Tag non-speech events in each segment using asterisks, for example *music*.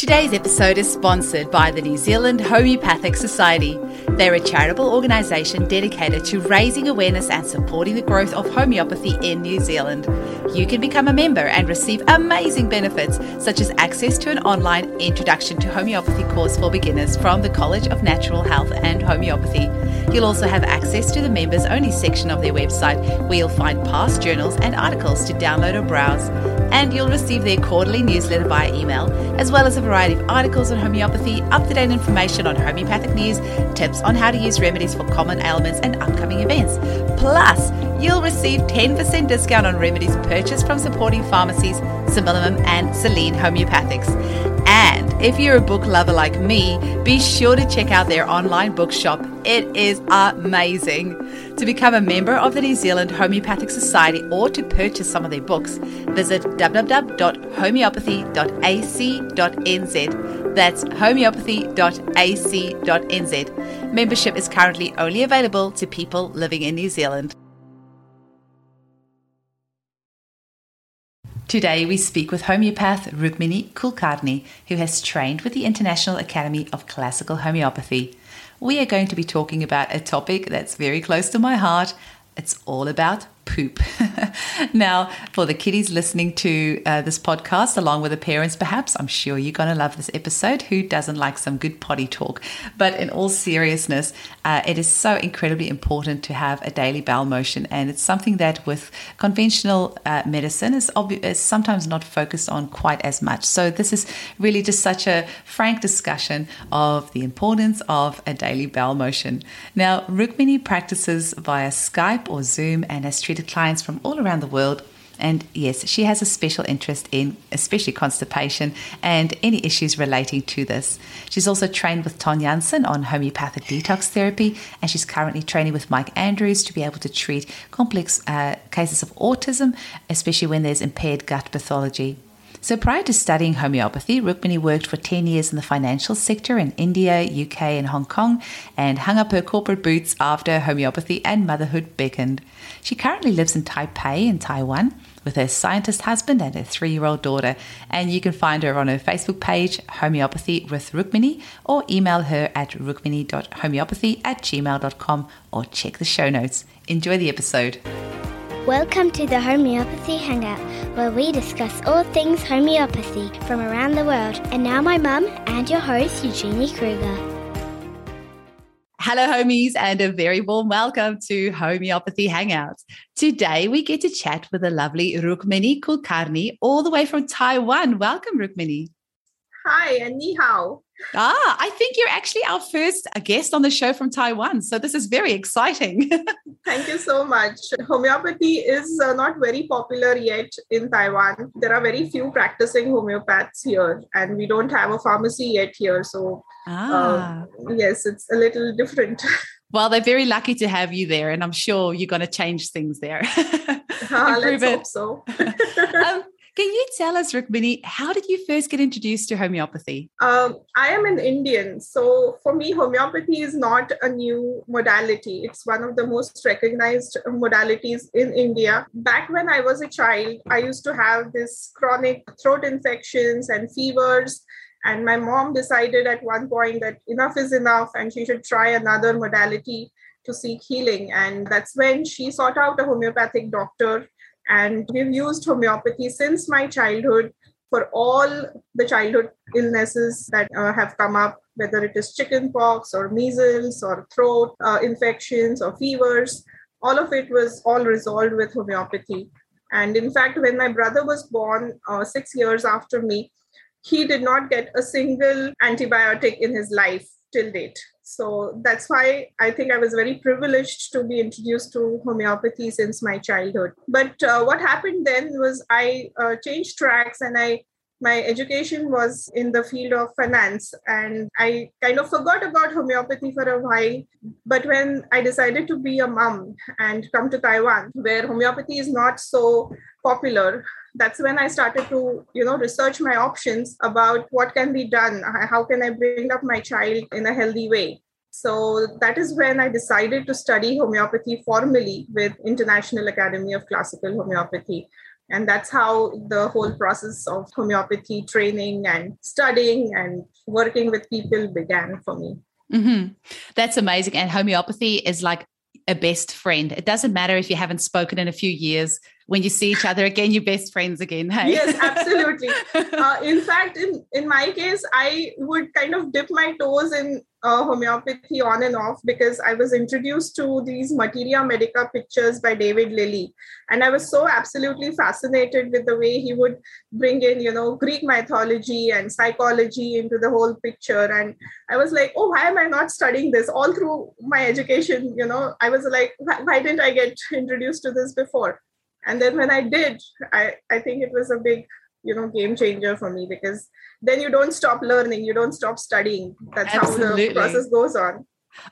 Today's episode is sponsored by the New Zealand Homeopathic Society. They're a charitable organisation dedicated to raising awareness and supporting the growth of homeopathy in New Zealand. You can become a member and receive amazing benefits, such as access to an online Introduction to Homeopathy course for beginners from the College of Natural Health and Homeopathy. You'll also have access to the members only section of their website, where you'll find past journals and articles to download or browse. And you'll receive their quarterly newsletter via email, as well as a variety of articles on homeopathy, up to date information on homeopathic news, tips on how to use remedies for common ailments and upcoming events. Plus, you'll receive 10% discount on remedies purchased from supporting pharmacies, Similimum and Celine Homeopathics. And if you're a book lover like me, be sure to check out their online bookshop. It is amazing. To become a member of the New Zealand Homeopathic Society or to purchase some of their books, visit www.homeopathy.ac.nz. That's homeopathy.ac.nz. Membership is currently only available to people living in New Zealand. Today, we speak with homeopath Rukmini Kulkarni, who has trained with the International Academy of Classical Homeopathy. We are going to be talking about a topic that's very close to my heart. It's all about poop. *laughs* now, for the kiddies listening to uh, this podcast, along with the parents, perhaps, I'm sure you're going to love this episode. Who doesn't like some good potty talk? But in all seriousness, uh, it is so incredibly important to have a daily bowel motion. And it's something that with conventional uh, medicine is, is sometimes not focused on quite as much. So, this is really just such a frank discussion of the importance of a daily bowel motion. Now, Rukmini practices via Skype or Zoom and has treated clients from all around the world. And yes, she has a special interest in especially constipation and any issues relating to this. She's also trained with Ton Jansen on homeopathic detox therapy, and she's currently training with Mike Andrews to be able to treat complex uh, cases of autism, especially when there's impaired gut pathology. So prior to studying homeopathy, Rukmini worked for 10 years in the financial sector in India, UK, and Hong Kong, and hung up her corporate boots after homeopathy and motherhood beckoned. She currently lives in Taipei in Taiwan with her scientist husband and her three year old daughter. And you can find her on her Facebook page, Homeopathy with Rukmini, or email her at rukmini.homeopathy at gmail.com or check the show notes. Enjoy the episode. Welcome to the Homeopathy Hangout, where we discuss all things homeopathy from around the world. And now, my mum and your host, Eugenie Kruger. Hello, homies, and a very warm welcome to Homeopathy Hangouts. Today, we get to chat with the lovely Rukmini Kulkarni, all the way from Taiwan. Welcome, Rukmini. Hi, and ni hao. Ah, I think you're actually our first guest on the show from Taiwan. So this is very exciting. *laughs* Thank you so much. Homeopathy is uh, not very popular yet in Taiwan. There are very few practicing homeopaths here, and we don't have a pharmacy yet here. So, ah. uh, yes, it's a little different. *laughs* Well, they're very lucky to have you there, and I'm sure you're going to change things there. uh, *laughs* let's hope so. um, can you tell us, Rukmini, how did you first get introduced to homeopathy? Um, I am an Indian. So for me, homeopathy is not a new modality. It's one of the most recognized modalities in India. Back when I was a child, I used to have this chronic throat infections and fevers. And my mom decided at one point that enough is enough and she should try another modality to seek healing. And that's when she sought out a homeopathic doctor and we've used homeopathy since my childhood for all the childhood illnesses that uh, have come up, whether it is chickenpox or measles or throat uh, infections or fevers. All of it was all resolved with homeopathy. And in fact, when my brother was born uh, six years after me, he did not get a single antibiotic in his life till date. So that's why I think I was very privileged to be introduced to homeopathy since my childhood. But uh, what happened then was I uh, changed tracks and I my education was in the field of finance and i kind of forgot about homeopathy for a while but when i decided to be a mom and come to taiwan where homeopathy is not so popular that's when i started to you know research my options about what can be done how can i bring up my child in a healthy way. So that is when i decided to study homeopathy formally with international academy of classical homeopathy. And that's how the whole process of homeopathy training and studying and working with people began for me. Mm-hmm. that's amazing. And homeopathy is like a best friend. It doesn't matter if you haven't spoken in a few years when you see each other again you're best friends again hey yes absolutely *laughs* uh, in fact in in my case i would kind of dip my toes in uh, homeopathy on and off because I was introduced to these Materia Medica pictures by David Lilley. And I was so absolutely fascinated with the way he would bring in, you know, Greek mythology and psychology into the whole picture. And I was like, oh, why am I not studying this? All through my education, you know, I was like, why didn't I get *laughs* introduced to this before? And then when I did, I, I think it was a big, you know, game changer for me because then you don't stop learning you don't stop studying that's Absolutely. how the process goes on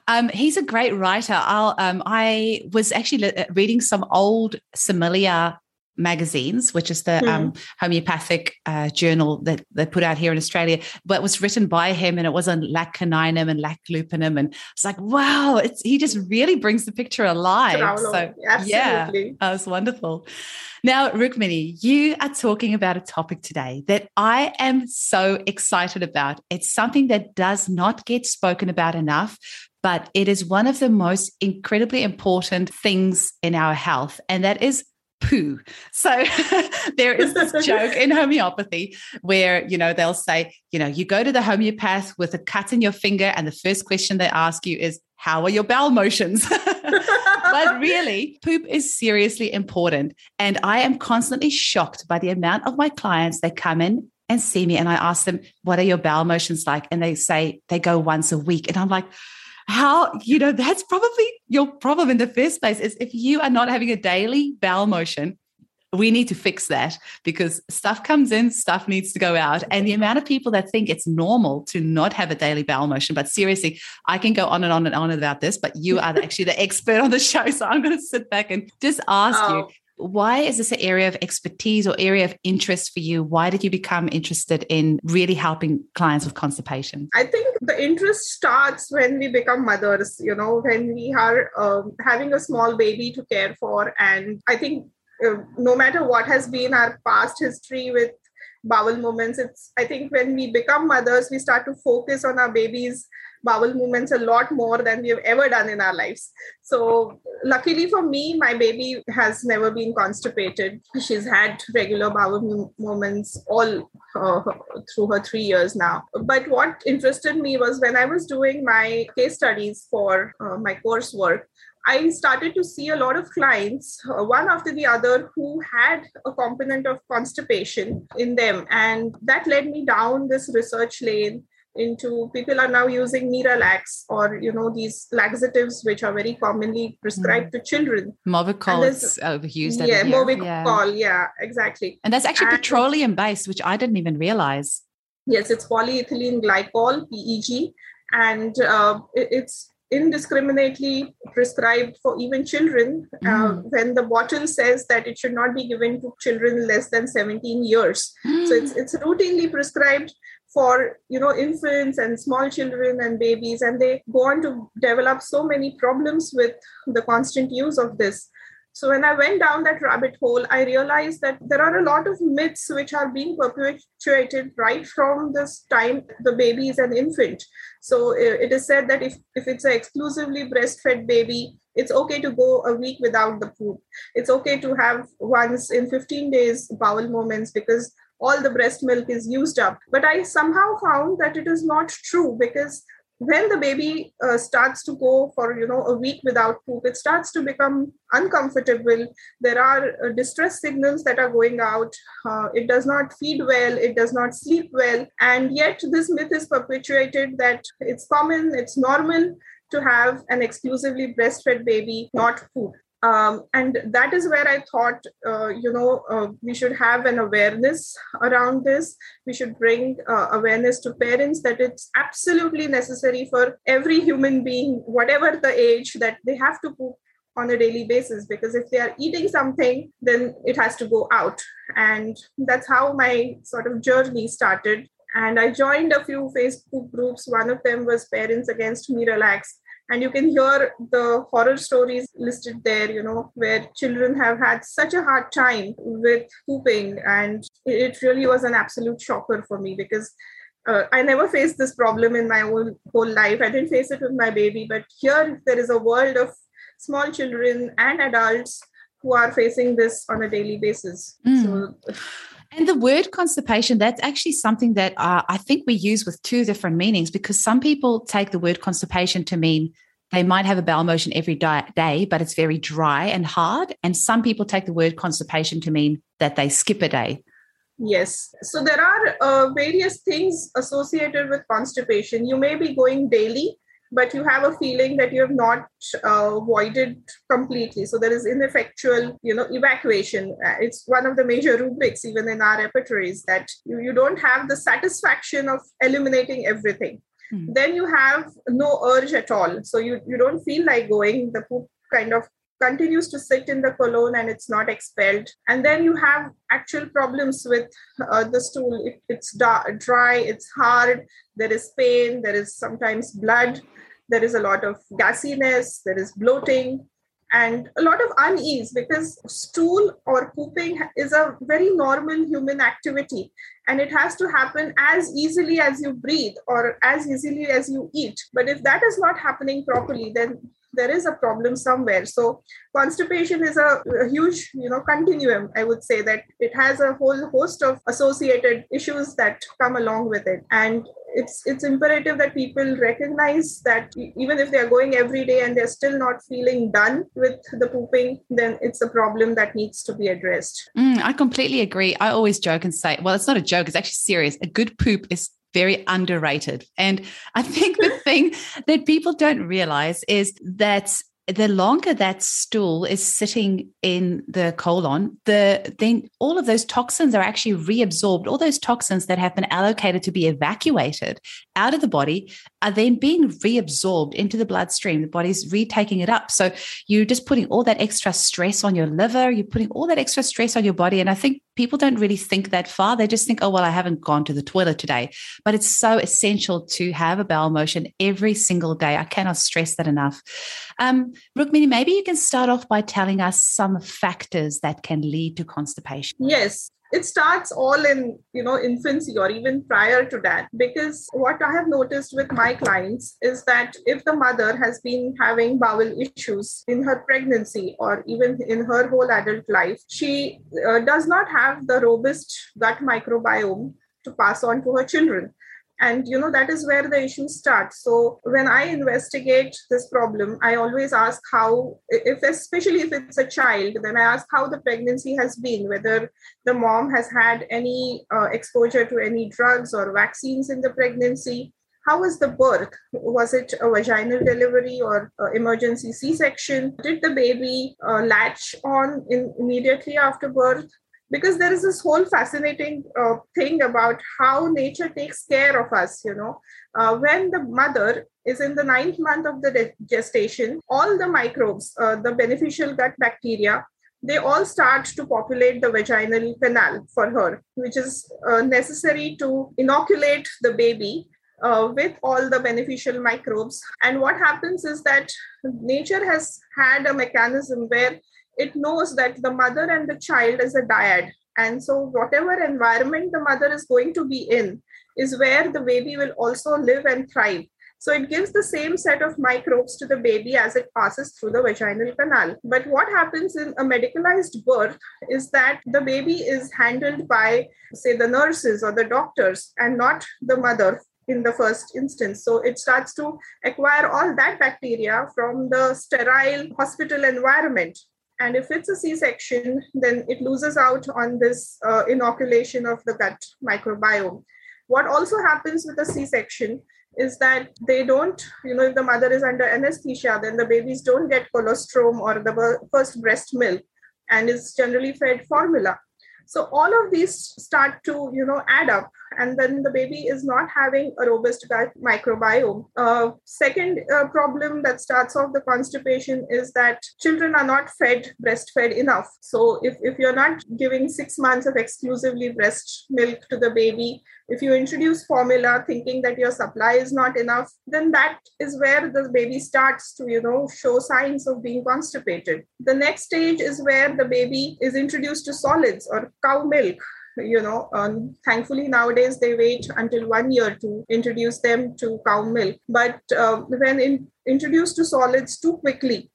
um, he's a great writer. I'll, um, I was actually reading some old Similia magazines, which is the mm. um, homeopathic uh, journal that they put out here in Australia, but was written by him and it was on lac caninum and lac lupinum. And it's like, wow, it's, he just really brings the picture alive. So, Absolutely. yeah, that was wonderful. Now, Rukmini, you are talking about a topic today that I am so excited about. It's something that does not get spoken about enough, but it is one of the most incredibly important things in our health, and that is poo. So *laughs* there is this joke in homeopathy where, you know, they'll say, you know, you go to the homeopath with a cut in your finger, and the first question they ask you is, How are your bowel motions? *laughs* but really, poop is seriously important. And I am constantly shocked by the amount of my clients that come in and see me and I ask them, What are your bowel motions like? And they say they go once a week. And I'm like, how you know that's probably your problem in the first place is if you are not having a daily bowel motion we need to fix that because stuff comes in, stuff needs to go out. And the amount of people that think it's normal to not have a daily bowel motion, but seriously, I can go on and on and on about this, but you are actually the expert on the show. So I'm going to sit back and just ask oh. you why is this an area of expertise or area of interest for you? Why did you become interested in really helping clients with constipation? I think the interest starts when we become mothers, you know, when we are um, having a small baby to care for. And I think uh, no matter what has been our past history with bowel movements, it's, I think when we become mothers, we start to focus on our babies bowel movements a lot more than we have ever done in our lives. So, luckily for me, my baby has never been constipated. She's had regular bowel movements all uh, through her three years now. But what interested me was when I was doing my case studies for uh, my coursework, I started to see a lot of clients, uh, one after the other, who had a component of constipation in them. And that led me down this research lane into people are now using Miralax or you know these laxatives which are very commonly prescribed mm. to children. Movicol is overused. Yeah, Movicol. Yeah. yeah, exactly. And that's actually and, petroleum based, which I didn't even realize. Yes, it's polyethylene glycol (PEG), and uh, it's indiscriminately prescribed for even children uh, mm. uh, when the bottle says that it should not be given to children less than 17 years mm. so *gasps* it's, it's routinely prescribed for you know infants and small children and babies and they go on to develop so many problems with the constant use of this. So when i went down that rabbit hole i realized that there are a lot of myths which are being perpetuated right from this time the baby is an infant. So uh, it is said that if, if it's an exclusively breastfed baby it's okay to go a week without the poop. It's okay to have once in 15 days bowel movements because all the breast milk is used up. But I somehow found that it is not true because when the baby uh, starts to go for you know a week without poop it starts to become uncomfortable. There are uh, distress signals that are going out. Uh, it does not feed well. It does not sleep well. And yet this myth is perpetuated that it's common it's normal to have an exclusively breastfed baby not poop um, and that is where i thought uh, you know uh, we should have an awareness around this. We should bring uh, awareness to parents that it's absolutely necessary for every human being whatever the age that they have to poop on a daily basis. Because if they are eating something then it has to go out. And that's how my sort of journey started. And i joined a few facebook groups. One of them was parents against miralax and you can hear the horror stories listed there you know where children have had such a hard time with pooping and it really was an absolute shocker for me because uh, I never faced this problem in my own whole life. I didn't face it with my baby, but here there is a world of small children and adults who are facing this on a daily basis. Mm. So, and the word constipation, that's actually something that uh, I think we use with two different meanings because some people take the word constipation to mean they might have a bowel motion every day, but it's very dry and hard. And some people take the word constipation to mean that they skip a day. Yes. So there are uh, various things associated with constipation. You may be going daily, but you have a feeling that you have not uh, voided completely. So there is ineffectual, you know, evacuation. Uh, it's one of the major rubrics even in our repertories that you, you don't have the satisfaction of eliminating everything. Mm-hmm. Then you have no urge at all. So you, you don't feel like going. The poop kind of continues to sit in the colon and it's not expelled. And then you have actual problems with uh, the stool. It, it's da- dry, it's hard, there is pain, there is sometimes blood, there is a lot of gassiness, there is bloating. And a lot of unease because stool or pooping is a very normal human activity and it has to happen as easily as you breathe or as easily as you eat. But if that is not happening properly, then there is a problem somewhere. So constipation is a, a, huge you know continuum i would say that it has a whole host of associated issues that come along with it. And it's it's imperative that people recognize that even if they're going every day and they're still not feeling done with the pooping then it's a problem that needs to be addressed. Mm, i completely agree. I always joke and say well it's not a joke it's actually serious. A good poop is very underrated. And I think the *laughs* thing that people don't realize is that the longer that stool is sitting in the colon, the then all of those toxins are actually reabsorbed. All those toxins that have been allocated to be evacuated out of the body are then being reabsorbed into the bloodstream. The body's retaking it up. So you're just putting all that extra stress on your liver, you're putting all that extra stress on your body. And I think people don't really think that far. They just think, oh, well, I haven't gone to the toilet today. But it's so essential to have a bowel motion every single day. I cannot stress that enough. Um, Rukmini, maybe you can start off by telling us some factors that can lead to constipation. Yes it starts all in you know infancy or even prior to that. Because what i have noticed with my clients is that if the mother has been having bowel issues in her pregnancy or even in her whole adult life she uh, does not have the robust gut microbiome to pass on to her children and you know that is where the issue starts. So when i investigate this problem i always ask how if especially if it's a child then i ask how the pregnancy has been whether the mom has had any uh, exposure to any drugs or vaccines in the pregnancy. How was the birth? Was it a vaginal delivery or uh, emergency c-section did the baby uh, latch on in, immediately after birth because there is this whole fascinating uh, thing about how nature takes care of us you know. Uh, when the mother is in the ninth month of the gestation all the microbes uh, the beneficial gut bacteria they all start to populate the vaginal canal for her which is uh, necessary to inoculate the baby uh, with all the beneficial microbes. And what happens is that nature has had a mechanism where it knows that the mother and the child is a dyad. And so, whatever environment the mother is going to be in is where the baby will also live and thrive. So, it gives the same set of microbes to the baby as it passes through the vaginal canal. But what happens in a medicalized birth is that the baby is handled by, say, the nurses or the doctors and not the mother in the first instance. So it starts to acquire all that bacteria from the sterile hospital environment. And if it's a C section, then it loses out on this uh, inoculation of the gut microbiome. What also happens with a C section is that they don't, you know, if the mother is under anesthesia, then the babies don't get colostrum or the first breast milk and is generally fed formula. So all of these start to, you know, add up and then the baby is not having a robust microbiome. Uh, second uh, problem that starts off the constipation is that children are not fed breastfed enough. So if, if you're not giving six months of exclusively breast milk to the baby, if you introduce formula thinking that your supply is not enough then that is where the baby starts to you know show signs of being constipated the next stage is where the baby is introduced to solids or cow milk you know um, thankfully nowadays they wait until one year to introduce them to cow milk. But uh, when in, introduced to solids too quickly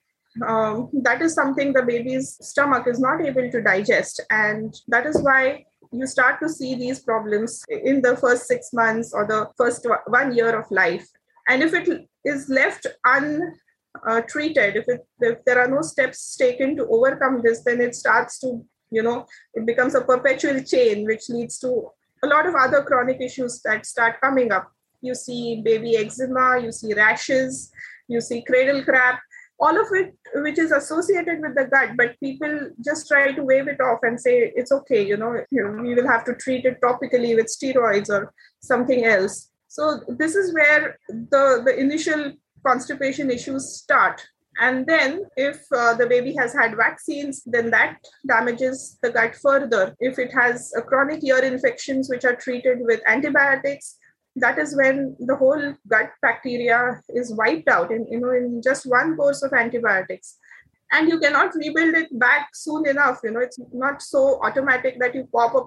um, that is something the baby's stomach is not able to digest. And that is why you start to see these problems in the first six months or the first one year of life. And if it is left untreated if, it, if there are no steps taken to overcome this then it starts to you know it becomes a perpetual chain which leads to a lot of other chronic issues that start coming up. You see baby eczema you see rashes you see cradle cap all of it which is associated with the gut but people just try to wave it off and say it's okay you know, you know we will have to treat it topically with steroids or something else. So this is where the the initial constipation issues start and then if uh, the baby has had vaccines then that damages the gut further. If it has a chronic ear infections which are treated with antibiotics that is when the whole gut bacteria is wiped out in you know in just one course of antibiotics. And you cannot rebuild it back soon enough you know it's not so automatic that you pop a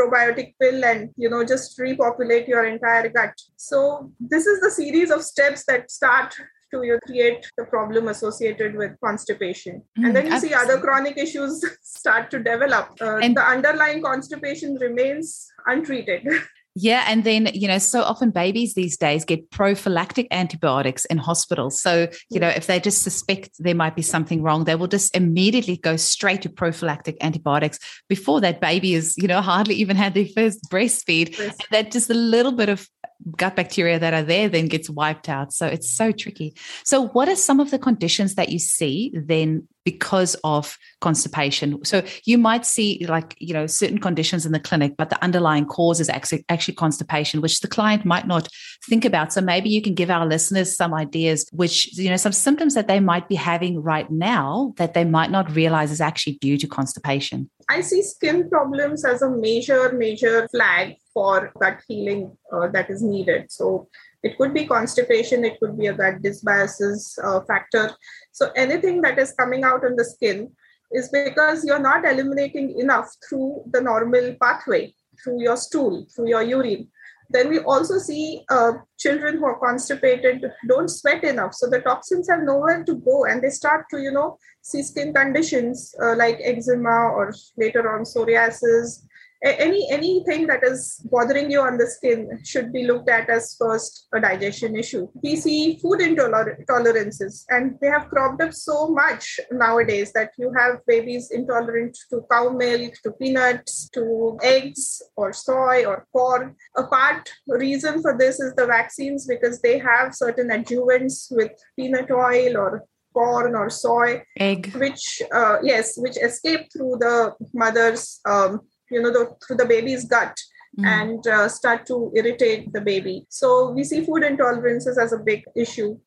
probiotic pill and you know just repopulate your entire gut. So this is the series of steps that start to you create the problem associated with constipation mm, and then you see other chronic issues *laughs* start to develop uh, and the underlying constipation remains untreated *laughs* Yeah. And then, you know, so often babies these days get prophylactic antibiotics in hospitals. So, you know, if they just suspect there might be something wrong, they will just immediately go straight to prophylactic antibiotics before that baby is, you know, hardly even had their first breastfeed. Yes. That just a little bit of gut bacteria that are there then gets wiped out. So it's so tricky. So, what are some of the conditions that you see then because of constipation? So, you might see like, you know, certain conditions in the clinic, but the underlying cause is actually, actually constipation, which the client might not think about. So, maybe you can give our listeners some ideas, which, you know, some symptoms that they might be having right now that they might not realize is actually due to constipation. I see skin problems as a major, major flag for gut healing uh, that is needed. So it could be constipation, it could be a gut dysbiosis uh, factor. So anything that is coming out on the skin is because you're not eliminating enough through the normal pathway, through your stool, through your urine. Then we also see uh, children who are constipated don't sweat enough. So the toxins have nowhere to go and they start to, you know, see skin conditions uh, like eczema or later on psoriasis any anything that is bothering you on the skin should be looked at as first a digestion issue. We see food intolerances and they have cropped up so much nowadays that you have babies intolerant to cow milk to peanuts to eggs or soy or corn. A part reason for this is the vaccines because they have certain adjuvants with peanut oil or corn or soy egg. which uh, yes which escape through the mother's um, you know the, through the baby's gut mm. and uh, start to irritate the baby so we see food intolerances as a big issue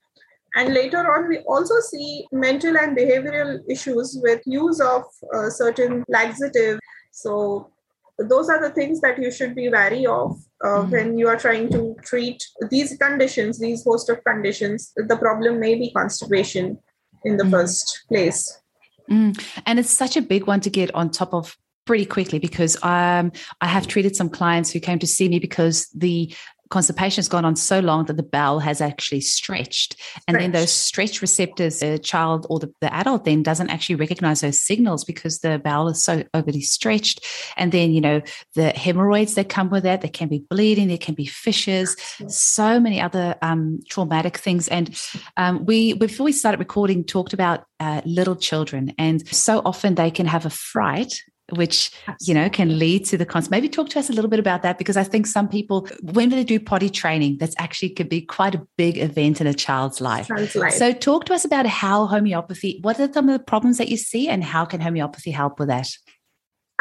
and later on we also see mental and behavioral issues with use of uh, certain laxative so those are the things that you should be wary of uh, mm. when you are trying to treat these conditions these host of conditions the problem may be constipation in the mm. first place Mm. And it's such a big one to get on top of pretty quickly because um, I have treated some clients who came to see me because the constipation has gone on so long that the bowel has actually stretched. And then those stretch receptors, the child or the, the adult then doesn't actually recognize those signals because the bowel is so overly stretched. And then, you know, the hemorrhoids that come with that, there can be bleeding, there can be fissures, so many other um, traumatic things. And um, we, before we started recording, talked about uh, little children. And so often they can have a fright which you know can lead to the cons maybe talk to us a little bit about that because i think some people when they do potty training? That's actually could be quite a big event in a child's life. life so talk to us about how homeopathy what are some of the problems that you see and how can homeopathy help with that?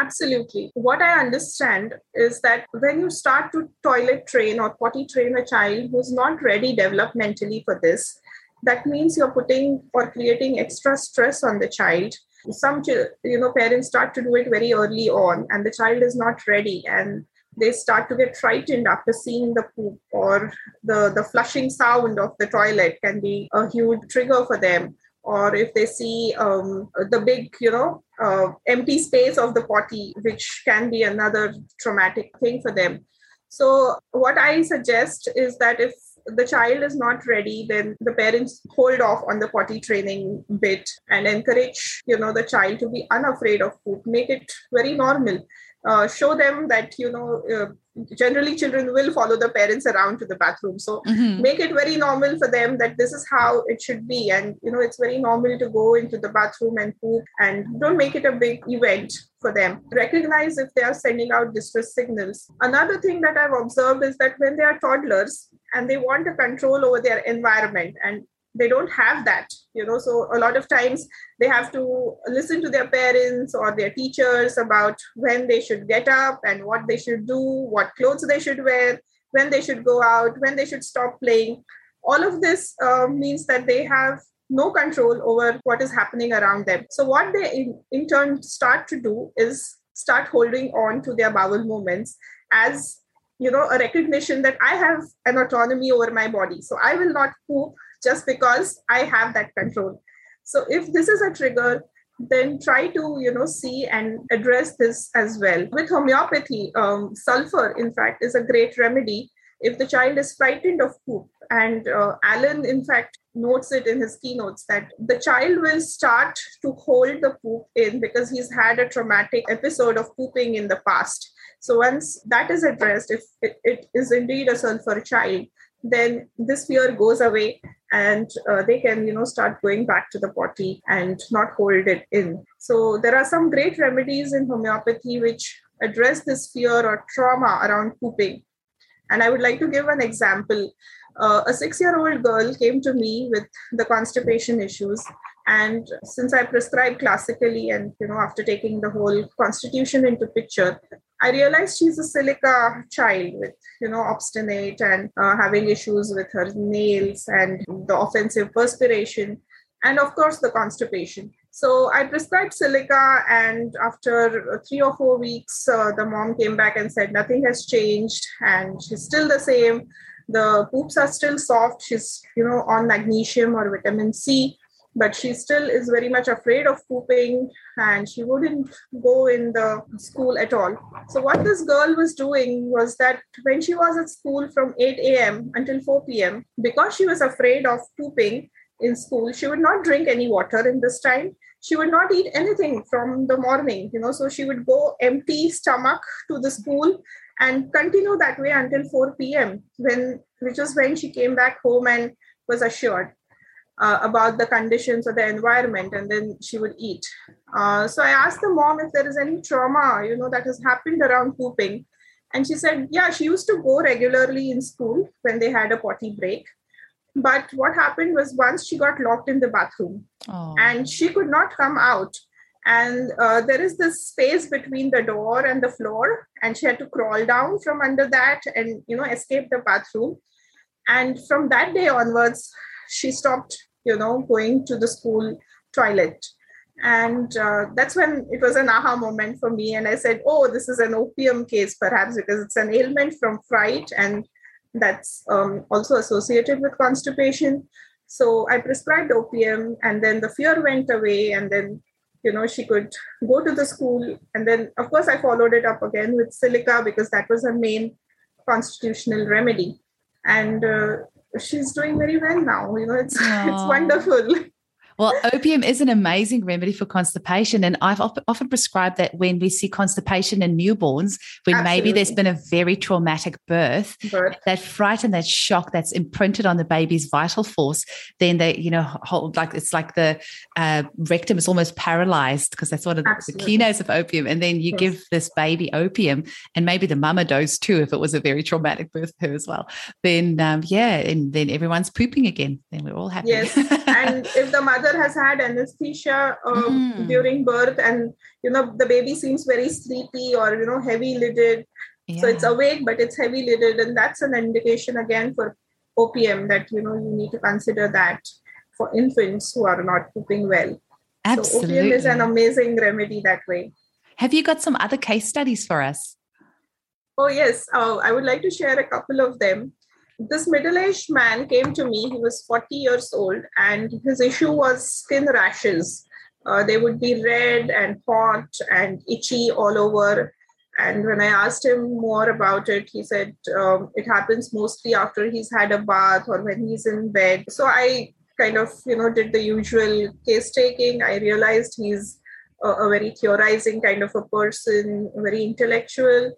Absolutely. What I understand is that when you start to toilet train or potty train a child who's not ready developmentally for this, that means you're putting or creating extra stress on the child some you know parents start to do it very early on and the child is not ready and they start to get frightened after seeing the poop or the, the flushing sound of the toilet can be a huge trigger for them. Or if they see um, the big you know uh, empty space of the potty which can be another traumatic thing for them. So what i suggest is that if the child is not ready then the parents hold off on the potty training bit and encourage you know the child to be unafraid of poop make it very normal uh, show them that you know uh, generally children will follow the parents around to the bathroom. So mm-hmm. make it very normal for them that this is how it should be. And you know it's very normal to go into the bathroom and poop and don't make it a big event for them. Recognize if they are sending out distress signals. Another thing that i've observed is that when they are toddlers and they want a control over their environment and they don't have that you know so a lot of times they have to listen to their parents or their teachers about when they should get up and what they should do what clothes they should wear when they should go out when they should stop playing. All of this uh, means that they have no control over what is happening around them. So what they in, in turn start to do is start holding on to their bowel movements as you know a recognition that i have an autonomy over my body. So i will not poop just because I have that control. So if this is a trigger, then try to you know see and address this as well. With homeopathy, um, sulfur in fact is a great remedy if the child is frightened of poop. And uh, Allen in fact notes it in his keynotes that the child will start to hold the poop in because he's had a traumatic episode of pooping in the past. So once that is addressed, if it, it is indeed a sulfur child, then this fear goes away and uh, they can you know start going back to the potty and not hold it in. So there are some great remedies in homeopathy which address this fear or trauma around pooping. And i would like to give an example. Uh, a 6 year old girl came to me with the constipation issues and since i prescribe classically and you know after taking the whole constitution into picture I realized she's a silica child with, you know, obstinate and uh, having issues with her nails and the offensive perspiration, and of course the constipation. So I prescribed silica, and after three or four weeks, uh, the mom came back and said nothing has changed, and she's still the same. The poops are still soft. She's, you know, on magnesium or vitamin C but she still is very much afraid of pooping and she wouldn't go in the school at all. So, what this girl was doing was that when she was at school from 8 a.m. until 4 p.m., because she was afraid of pooping in school, she would not drink any water in this time. She would not eat anything from the morning, you know, so she would go empty stomach to the school and continue that way until 4 p.m. when which was when she came back home and was assured uh, about the conditions of the environment and then she would eat. Uh, so i asked the mom if there is any trauma you know that has happened around pooping. And she said yeah she used to go regularly in school when they had a potty break. But what happened was once she got locked in the bathroom oh. and she could not come out. And uh, there is this space between the door and the floor and she had to crawl down from under that and you know escape the bathroom. And from that day onwards she stopped you know going to the school toilet. And uh, that's when it was an aha moment for me. And i said oh this is an opium case perhaps because it's an ailment from fright and that's um, also associated with constipation. So i prescribed opium and then the fear went away. And then you know she could go to the school. And then of course i followed it up again with silica because that was her main constitutional remedy. And uh, she's doing very well now. You know, it's Aww. *laughs* it's wonderful. Well, opium is an amazing remedy for constipation. And I've often prescribed that when we see constipation in newborns, when Absolutely. maybe there's been a very traumatic birth, birth, that fright and that shock that's imprinted on the baby's vital force, then they, you know, hold like it's like the uh, rectum is almost paralyzed because that's one of the keynotes of opium. And then you yes. give this baby opium, and maybe the mama dose too, if it was a very traumatic birth for her as well. Then, um, yeah, and then everyone's pooping again. Then we're all happy. Yes. and *laughs* if the mother mother has had anesthesia uh, mm. during birth and you know the baby seems very sleepy or you know heavy lidded yeah. so it's awake but it's heavy lidded and that's an indication again for opium that you know you need to consider that for infants who are not pooping well Absolutely. so opium is an amazing remedy that way have you got some other case studies for us Oh, yes. Uh, I would like to share a couple of them. This middle aged man came to me. He was 40 years old, and his issue was skin rashes. Uh, they would be red and hot and itchy all over. And when I asked him more about it, he said um, it happens mostly after he's had a bath or when he's in bed. So I kind of, you know, did the usual case taking. I realized he's a, a very theorizing kind of a person, very intellectual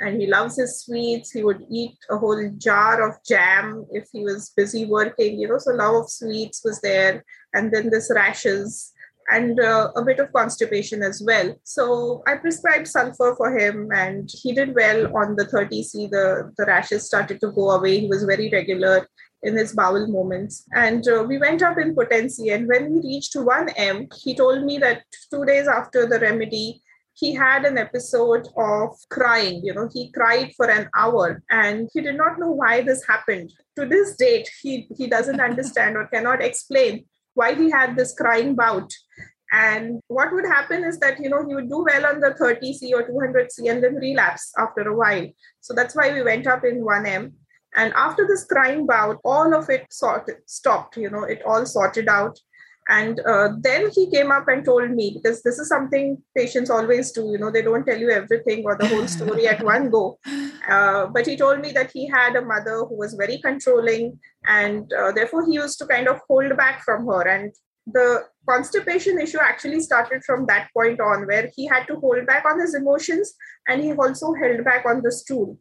and he loves his sweets. He would eat a whole jar of jam if he was busy working, you know. So love of sweets was there, and then this rashes and uh, a bit of constipation as well. So I prescribed sulfur for him, and he did well on the 30C. The the rashes started to go away. He was very regular in his bowel movements. And uh, we went up in potency. And when we reached 1M, he told me that two days after the remedy, he had an episode of crying. You know, he cried for an hour and he did not know why this happened. To this date, he, he doesn't understand or cannot explain why he had this crying bout. And what would happen is that, you know, he would do well on the 30C or 200C and then relapse after a while. So that's why we went up in 1M. And after this crying bout, all of it sorted, stopped, you know, it all sorted out and uh, then he came up and told me because this is something patients always do you know they don't tell you everything or the whole story at one go. *laughs* Uh, but he told me that he had a mother who was very controlling and uh, therefore he used to kind of hold back from her. And the constipation issue actually started from that point on where he had to hold back on his emotions and he also held back on the stool.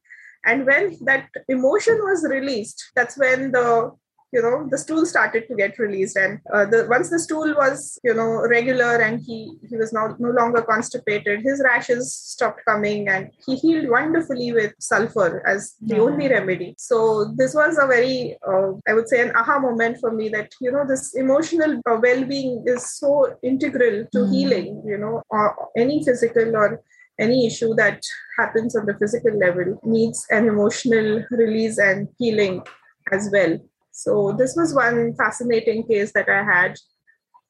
And when that emotion was released that's when the you know the stool started to get released and uh, the once the stool was you know regular and he he was now no longer constipated his rashes stopped coming and he healed wonderfully with sulfur as the yeah. only remedy so this was a very uh, i would say an aha moment for me that you know this emotional uh, well-being is so integral to mm. healing you know or any physical or any issue that happens on the physical level needs an emotional release and healing as well so this was one fascinating case that I had.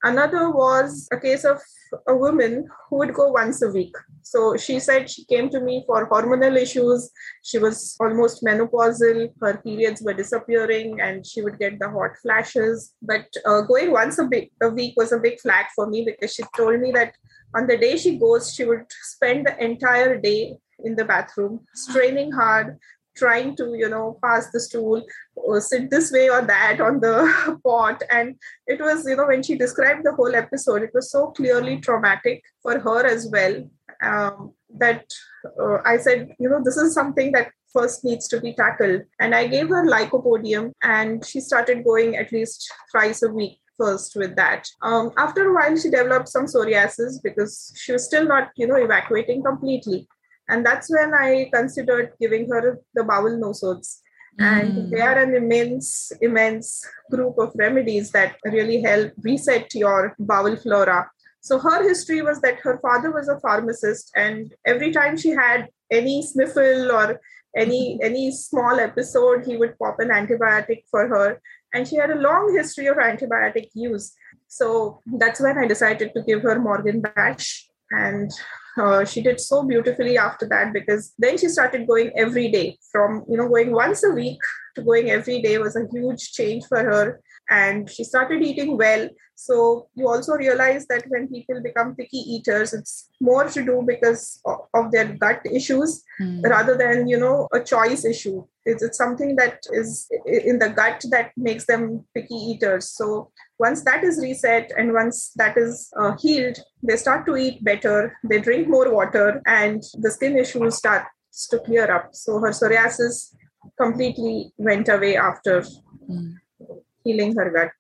Another was a case of a woman who would go once a week. So she said she came to me for hormonal issues. She was almost menopausal. Her periods were disappearing and she would get the hot flashes. But uh, going once a, a week was a big flag for me because she told me that on the day she goes, she would spend the entire day in the bathroom, straining hard, trying to you know pass the stool or sit this way or that on the *laughs* pot and it was you know when she described the whole episode it was so clearly traumatic for her as well um, that uh, i said you know this is something that first needs to be tackled and i gave her lycopodium and she started going at least thrice a week first with that. Um, after a while, she developed some psoriasis because she was still not, you know, evacuating completely. And that's when I considered giving her the bowel nosodes. Mm. And they are an immense, immense group of remedies that really help reset your bowel flora. So her history was that her father was a pharmacist, and every time she had any sniffle or any any small episode, he would pop an antibiotic for her. And she had a long history of antibiotic use. So that's when I decided to give her Morgan Bach. And uh, she did so beautifully after that because then she started going every day from you know going once a week to going every day was a huge change for her and she started eating well. So you also realize that when people become picky eaters it's more to do because of their gut issues mm. rather than you know a choice issue. It's, it's something that is in the gut that makes them picky eaters. So once that is reset and once that is uh, healed they start to eat better they drink more water and the skin issues start to clear up so her psoriasis completely went away after mm. healing her gut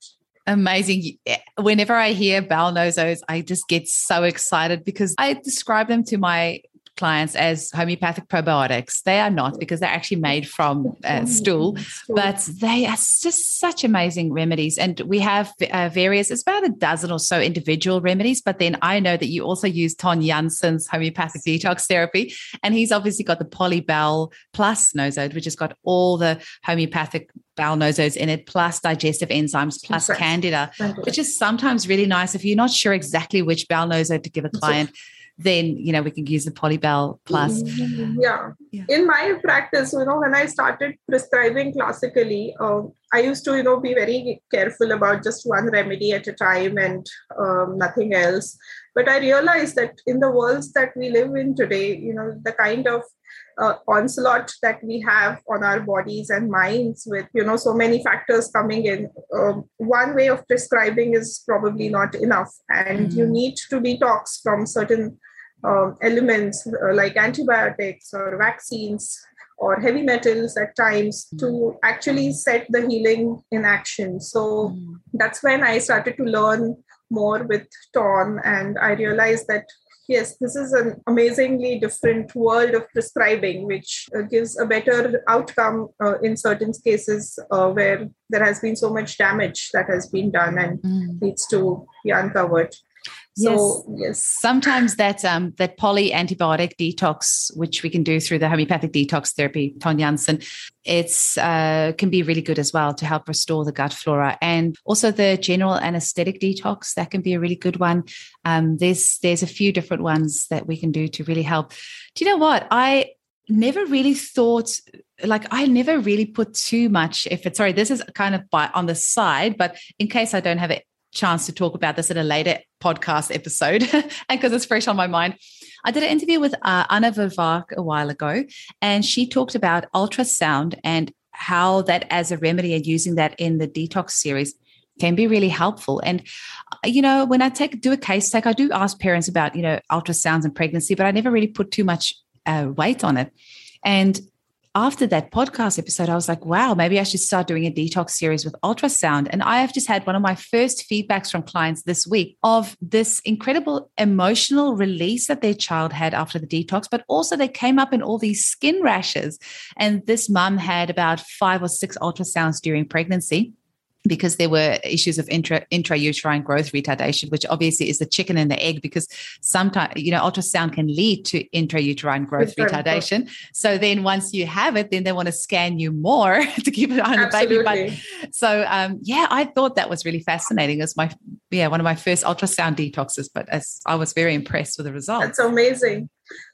Amazing. Whenever I hear bowel nosodes, I just get so excited because I describe them to my clients as homeopathic probiotics. They are not because they're actually made from uh, stool, but they are just such amazing remedies. And we have uh, various, it's about a dozen or so individual remedies. But then I know that you also use Ton Jansen's homeopathic detox therapy. And he's obviously got the Polybowel Plus nosode, which has got all the homeopathic bowel nosodes in it, plus digestive enzymes, plus candida, which is sometimes really nice if you're not sure exactly which bowel nosode to give a client then you know we can use the Polybowel Plus. Mm-hmm. Yeah. yeah. In my practice, you know, when I started prescribing classically, um, I used to, you know, be very careful about just one remedy at a time and um, nothing else. But I realized that in the worlds that we live in today, you know, the kind of uh, onslaught that we have on our bodies and minds with you know so many factors coming in um, one way of prescribing is probably not enough and mm-hmm. you need to detox from certain um, elements uh, like antibiotics or vaccines or heavy metals at times to actually set the healing in action so mm-hmm. that's when i started to learn more with Ton and i realized that yes, this is an amazingly different world of prescribing, which uh, gives a better outcome uh, in certain cases uh, where there has been so much damage that has been done and mm. needs to be uncovered. So yes. yes. Sometimes that um, that poly antibiotic detox, which we can do through the homeopathic detox therapy, Ton Jansen, it's uh, can be really good as well to help restore the gut flora, and also the general anesthetic detox that can be a really good one. Um, there's there's a few different ones that we can do to really help. Do you know what I? never really thought like I never really put too much effort. Sorry, this is kind of by on the side, but in case I don't have it chance to talk about this at a later podcast episode *laughs* and because it's fresh on my mind. I did an interview with uh, Anna Vervaak a while ago, and she talked about ultrasound and how that as a remedy and using that in the detox series can be really helpful. And uh, you know, when I take do a case take, I do ask parents about you know ultrasounds and pregnancy, but I never really put too much uh, weight on it. And after that podcast episode, I was like, wow, maybe I should start doing a detox series with ultrasound. And I have just had one of my first feedbacks from clients this week of this incredible emotional release that their child had after the detox, but also they came up in all these skin rashes. And this mum had about five or six ultrasounds during pregnancy because there were issues of intra intrauterine growth retardation, which obviously is the chicken and the egg, because sometimes you know ultrasound can lead to intrauterine growth retardation. So then once you have it, then they want to scan you more *laughs* to keep it on Absolutely. the baby. But so um, yeah, I thought that was really fascinating. As my yeah one of my first ultrasound detoxes, but as I was very impressed with the results. That's amazing.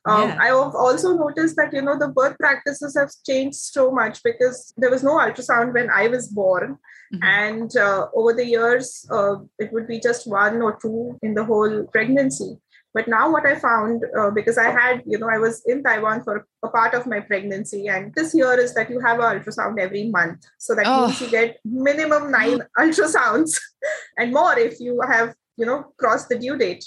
Um, yeah. I have also noticed that you know the birth practices have changed so much because there was no ultrasound when I was born, mm-hmm. and uh, over the years uh, it would be just one or two in the whole pregnancy. But now what I found uh, because I had you know I was in Taiwan for a part of my pregnancy, and this year is that you have an ultrasound every month, so that oh. means you get minimum nine ultrasounds *laughs* and more if you have you know crossed the due date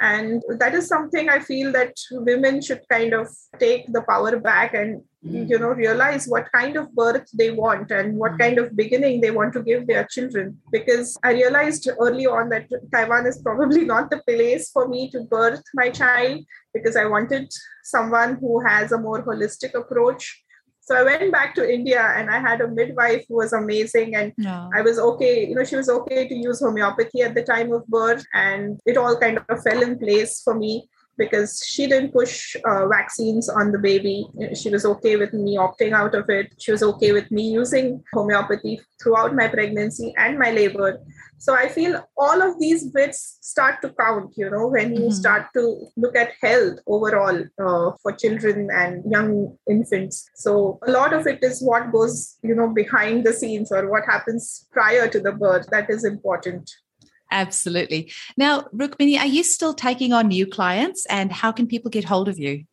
and that is something i feel that women should kind of take the power back and mm. you know realize what kind of birth they want and what mm. kind of beginning they want to give their children because i realized early on that taiwan is probably *laughs* not the place for me to birth my child because i wanted someone who has a more holistic approach so I went back to India and I had a midwife who was amazing. And yeah. I was okay, you know, she was okay to use homeopathy at the time of birth. And it all kind of fell in place for me because she didn't push uh, vaccines on the baby. She was okay with me opting out of it. She was okay with me using homeopathy throughout my pregnancy and my labor so i feel all of these bits start to count you know when you mm-hmm. start to look at health overall uh, for children and young infants so a lot of it is what goes you know behind the scenes or what happens prior to the birth that is important Absolutely. Now, Rukmini, are you still taking on new clients and how can people get hold of you?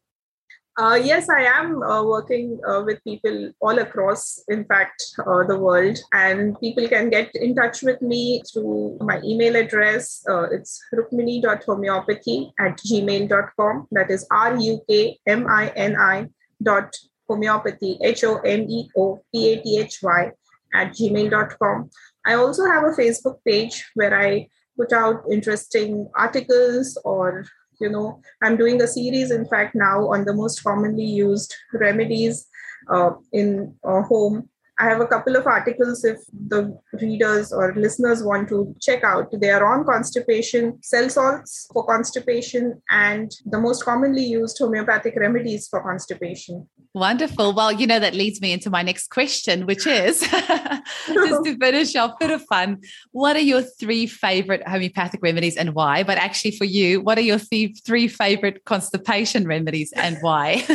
Uh, yes, I am uh, working uh, with people all across, in fact, uh, the world. And people can get in touch with me through my email address. Uh, it's rukmini.homeopathy at gmail.com. That is R U K M I N I dot homeopathy, H O M E O P A T H Y at gmail.com. I also have a Facebook page where I put out interesting articles or you know i'm doing a series in fact now on the most commonly used remedies uh, in uh, home i have a couple of articles if the readers or listeners want to check out they are on constipation cell salts for constipation and the most commonly used homeopathic remedies for constipation Wonderful. Well, you know, that leads me into my next question, which is *laughs* just to finish off, bit of fun. What are your three favorite homeopathic remedies and why? But actually, for you, what are your th- three favorite constipation remedies and why?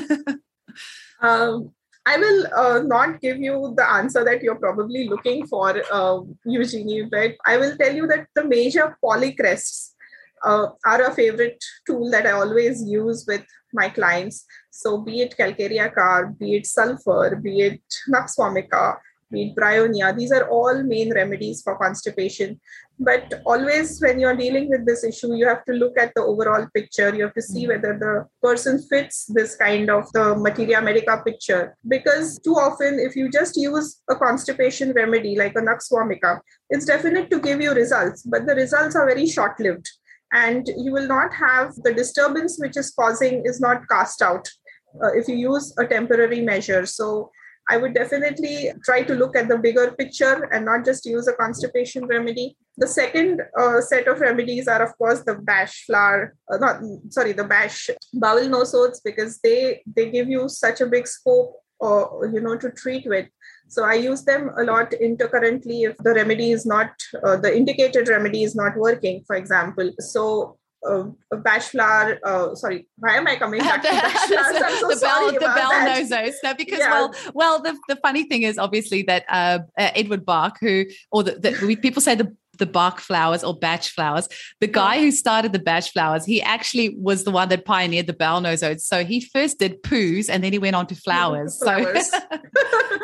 *laughs* um, I will uh, not give you the answer that you're probably looking for, uh, Eugenie, but I will tell you that the major polycrests uh, are a favorite tool that I always use with my clients. So, be it Calcarea carb, be it sulfur, be it Nux vomica, be it bryonia, these are all main remedies for constipation. But always, when you're dealing with this issue, you have to look at the overall picture. You have to see whether the person fits this kind of the materia medica picture. Because too often, if you just use a constipation remedy like a Nux vomica, it's definite to give you results, but the results are very short lived and you will not have the disturbance which is causing is not cast out uh, if you use a temporary measure so i would definitely try to look at the bigger picture and not just use a constipation remedy the second uh, set of remedies are of course the bach flower uh, not sorry the bach bowel nosodes because they they give you such a big scope uh, you know to treat with so I use them a lot intercurrently if the remedy is not, uh, the indicated remedy is not working, for example. So uh, bach flower. Uh, sorry, why am I coming back to bach *laughs* flowers? I'm so the sorry bell, the bell that. nozos. No, because Yeah. well, well, the, the funny thing is obviously that uh, uh, Edward Bach, who or the, the people say the the Bach flowers or batch flowers. The guy who started the batch flowers, he actually was the one that pioneered the bowel nosodes. So he first did poos and then he went on to *laughs* flowers. Flowers. So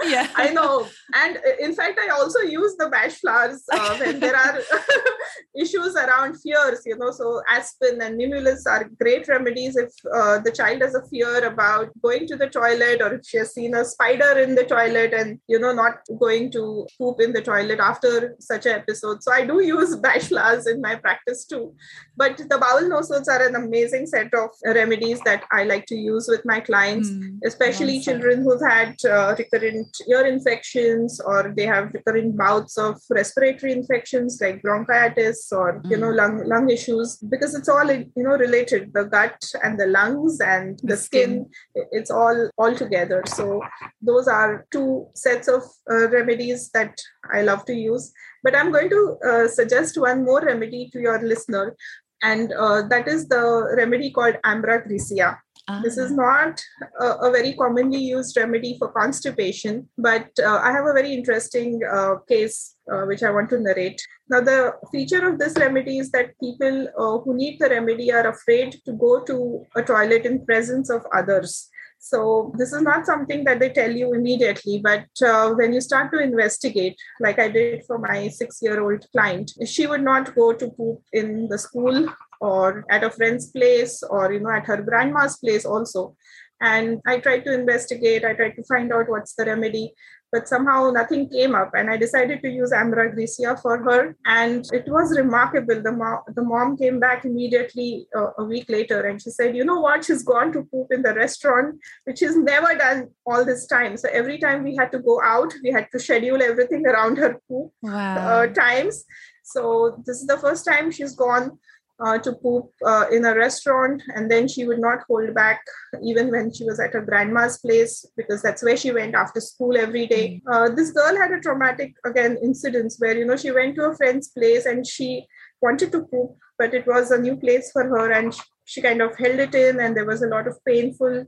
*laughs* yeah, I know. And uh, in fact, I also use the batch flowers uh, when there are *laughs* issues around fears, you know. So, Aspen and Mimulus are great remedies if uh, the child has a fear about going to the toilet or if she has seen a spider in the toilet and, you know, not going to poop in the toilet after such an episode. So, I do use bash flowers in my practice too. But the bowel nosodes are an amazing set of remedies that I like to use with my clients Mm, especially awesome. children who've had uh, recurrent ear infections or they have recurrent bouts of respiratory infections like bronchitis or you know Mm. lung lung issues because it's all you know related the gut and the lungs and the, The skin. it's all all together so those are two sets of uh, remedies that i love to use but i'm going to uh, suggest one more remedy to your listener and uh, that is the remedy called ambra grisea this is Ah. not a, a very commonly used remedy for constipation, but uh, I have a very interesting uh, case uh, which I want to narrate. Now, the feature of this remedy is that people uh, who need the remedy are afraid to go to a toilet in presence of others. So, this is not something that they tell you immediately, but uh, when you start to investigate, like I did for my six year old client, she would not go to poop in the school or at a friend's place or you know at her grandma's place also. And i tried to investigate i tried to find out what's the remedy but somehow nothing came up and i decided to use ambra grisea for her and it was remarkable the mom the mom came back immediately uh, a week later and she said you know what she's gone to poop in the restaurant which she's never done all this time so every time we had to go out we had to schedule everything around her poop wow. uh, times. So this is the first time she's gone uh, to poop uh, in a restaurant, and then she would not hold back even when she was at her grandma's place because that's where she went after school every day. Uh, this girl had a traumatic again incident where you know she went to a friend's place and she wanted to poop, but it was a new place for her, and she, she kind of held it in, and there was a lot of painful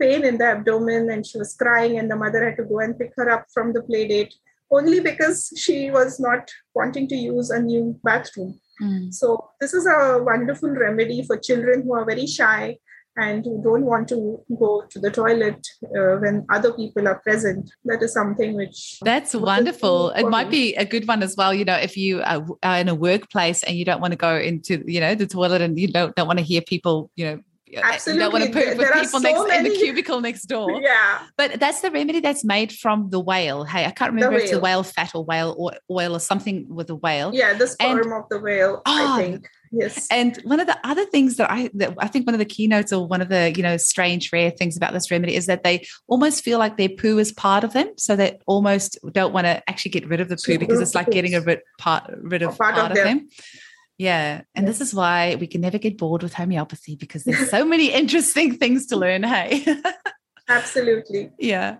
pain in the abdomen, and she was crying, and the mother had to go and pick her up from the play date only because she was not wanting to use a new bathroom. Mm. So, this is a wonderful remedy for children who are very shy and who don't want to go to the toilet uh, when other people are present. That is something which That's wonderful. It might be a good one as well. You know, if you are are in a workplace and you don't want to go into, you know, the toilet and you don't don't want to hear people, you know, you don't want to Absolutely. poop There- with people so next in the many- cubicle next door. *laughs* Yeah, But that's the remedy that's made from the whale. Hey, I can't remember if it's the whale. fat or whale or oil or something with a whale. yeah, the And- sperm of the whale, Ah, I think. Yes. And one of the other things that I that I think one of the keynotes or one of the you know strange rare things about this remedy is that they almost feel like their poo is part of them, so they almost don't want to actually get rid of the poo because it's like getting a part rid of Part part, of of, them. them. Yeah, and this is why we can never get bored with homeopathy because there's *laughs* so many interesting things to learn. Hey. Absolutely. *laughs* Yeah.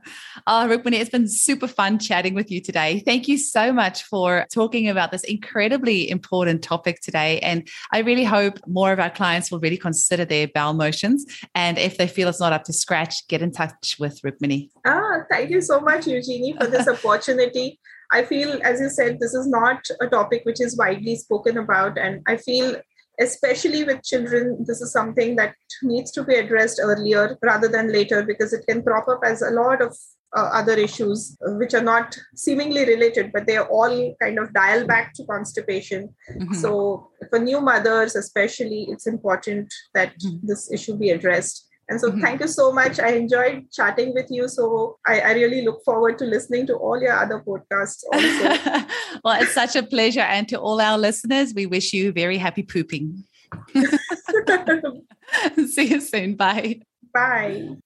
Oh, Rukmini, it's been super fun chatting with you today. Thank you so much for talking about this incredibly important topic today. And I really hope more of our clients will really consider their bowel motions. And if they feel it's not up to scratch, get in touch with Rukmini. Ah, thank you so much, Eugenie, for this *laughs* opportunity. I feel, as you said, this is not a topic which is widely spoken about. And I feel especially with children, this is something that needs to be addressed earlier rather than later because it can crop up as a lot of uh, other issues uh, which are not seemingly related, but they are all kind of dial back to constipation. Mm-hmm. So, for new mothers, especially, it's important that mm-hmm. this issue be addressed. And so, mm-hmm. thank you so much. I enjoyed chatting with you. So, I, I really look forward to listening to all your other podcasts also. *laughs* well, it's such a pleasure. And to all our listeners, we wish you very happy pooping. *laughs* *laughs* See you soon. Bye. Bye.